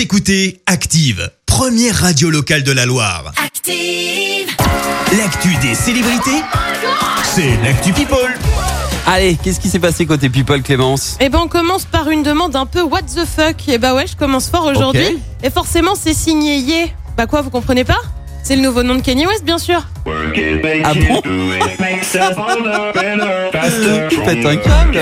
Vous écoutez Active, première radio locale de la Loire. Active. L'actu des célébrités, c'est l'actu People. Allez, qu'est-ce qui s'est passé côté People, Clémence? Eh ben on commence par une demande un peu what the fuck. Et bah ouais, je commence fort aujourd'hui. Ok. Et forcément, c'est signé Ye. Bah quoi, vous comprenez pas? C'est le nouveau nom de Kanye West, bien sûr. Ah bon? Pète un câble?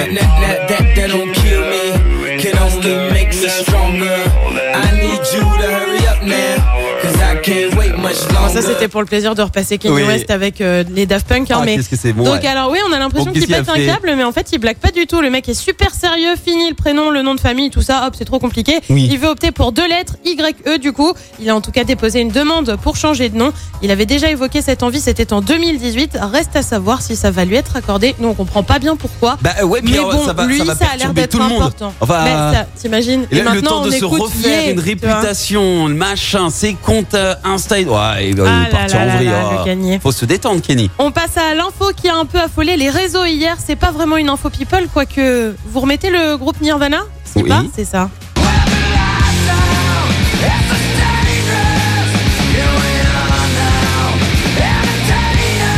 Bon, ça, c'était pour le plaisir de repasser Kanye Oui. West avec euh, les Daft Punk. Hein, Ah, mais... que c'est bon Donc ouais. alors oui, on a l'impression qu'il qu'est-ce pète un câble, mais en fait il blague pas du tout. Le mec est super sérieux, fini le prénom, le nom de famille, tout ça, hop, c'est trop compliqué. Oui. Il veut opter pour deux lettres, YE du coup. Il a en tout cas déposé une demande pour changer de nom. Il avait déjà évoqué cette envie, c'était en 2018. Reste à savoir si ça va lui être accordé. Nous on comprend pas bien pourquoi. Bah euh, ouais, mais bon, ça va, lui, ça va ça a l'air perturber d'être tout le monde. important. Enfin, t'imagines et Et là, le maintenant, temps de on se écoute refaire une réputation, le machin, ses comptes euh, Insta, ouais, il va Ah partir là en vrille. Kanye. Faut se détendre, Kenny. On passe à l'info qui a un peu affolé les réseaux hier. C'est pas vraiment une info people, quoique vous remettez le groupe Nirvana C'est Oui. pas? C'est ça.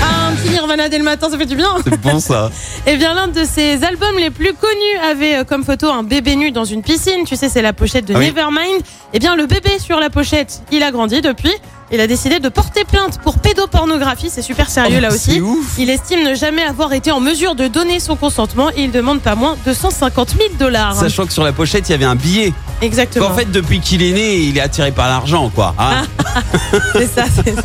Ah, un petit Nirvana dès le matin, ça fait du bien. C'est bon ça. Eh bien, l'un de ses albums les plus connus avait euh, comme photo un bébé nu dans une piscine. Tu sais, c'est la pochette de Ah oui. Nevermind. Eh bien, le bébé sur la pochette, il a grandi depuis. Il a décidé de porter plainte pour pédopornographie. C'est super sérieux Oh, là aussi. ouf. Il estime ne jamais avoir été en mesure de donner son consentement et il demande pas moins de 150 000 dollars. Sachant que sur la pochette, il y avait un billet. Exactement. En fait, depuis qu'il est né, il est attiré par l'argent, quoi. Ah. C'est ça, c'est ça.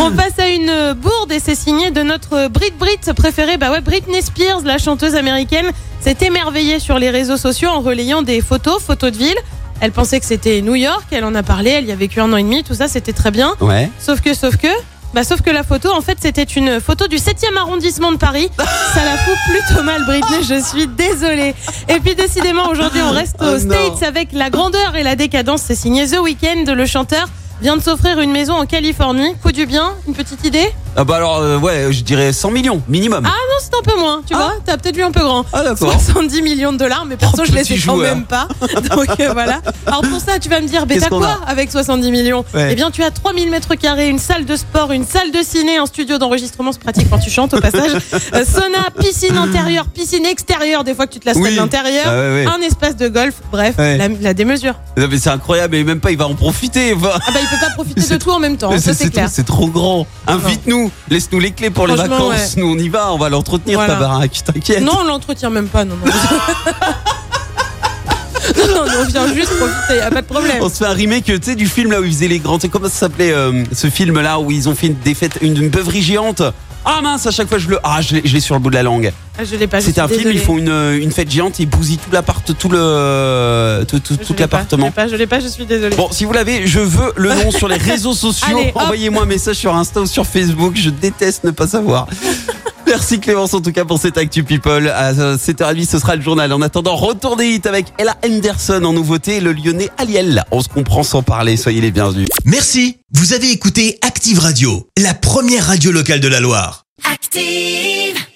On passe à une bourde et c'est signé de notre Brit Brit préférée. Bah ouais, Britney Spears, la chanteuse américaine, s'est émerveillée sur les réseaux sociaux en relayant des photos, photos de ville. Elle pensait que c'était New York, elle en a parlé, elle y a vécu un an et demi, tout ça, c'était très bien. Ouais. Sauf que, sauf que, bah, sauf que la photo, en fait, c'était une photo du 7e arrondissement de Paris. Ça la fout plutôt mal, Britney, je suis désolée. Et puis, décidément, aujourd'hui, on reste Oh aux. States avec la grandeur et la décadence. C'est signé The Weeknd, le chanteur vient de s'offrir une maison en Californie. Coup du bien, une petite idée? Ah bah alors, euh, ouais, je dirais 100 millions, minimum. Ah non, c'est un peu moins, tu vois. T'as peut-être vu un peu grand. Ah, d'accord. 70 millions de dollars, mais perso, Oh, je les petit ai quand joueur. même pas. Donc euh, voilà. Alors pour ça, tu vas me dire, mais Qu'est-ce t'as qu'on quoi avec 70 millions? Ouais. Eh bien, tu as 3000 mètres carrés, une salle de sport, une salle de ciné, un studio d'enregistrement, c'est pratique quand tu chantes au passage. Euh, sauna, piscine intérieure, piscine extérieure, des fois que tu te lasses Oui. de l'intérieur, Ah ouais, ouais. un espace de golf, bref, Ouais. la, la démesure. Non, mais c'est incroyable, et même pas, il va en profiter. va. Ah bah, il peut pas profiter C'est de tout en même temps, ça c'est- c'est c'est clair. trop- c'est trop grand. Invite-nous, laisse-nous les clés pour les vacances. Nous, on y va, on va l'entretenir, Voilà. ta baraque, t'inquiète. Non, on l'entretient même pas, non, non. non, non, on vient juste profiter, y a pas de problème. On se fait un remake, tu sais, du film là où ils faisaient les grands. Tu sais, comment ça s'appelait euh, ce film là où ils ont fait une défaite, une, une beuverie géante Ah mince, à chaque fois je le. Ah, je l'ai je l'ai sur le bout de la langue. Ah, je l'ai pas, je suis un film, désolée. ils font une, une fête géante, ils bousillent tout l'appart, tout le. tout, tout, Je tout l'ai pas, l'appartement. Je l'ai pas, je l'ai pas, je suis désolée. Bon, si vous l'avez, je veux le nom sur les réseaux sociaux. Allez, hop. Envoyez-moi un message sur Insta ou sur Facebook. Je déteste ne pas savoir. Merci Clémence en tout cas pour cette Actu People. À 7h30, ce sera le journal. En attendant, retournez hit avec Ella Henderson en nouveauté, le lyonnais Aliel. On se comprend sans parler, soyez les bienvenus. Merci, vous avez écouté Active Radio, la première radio locale de la Loire. Active.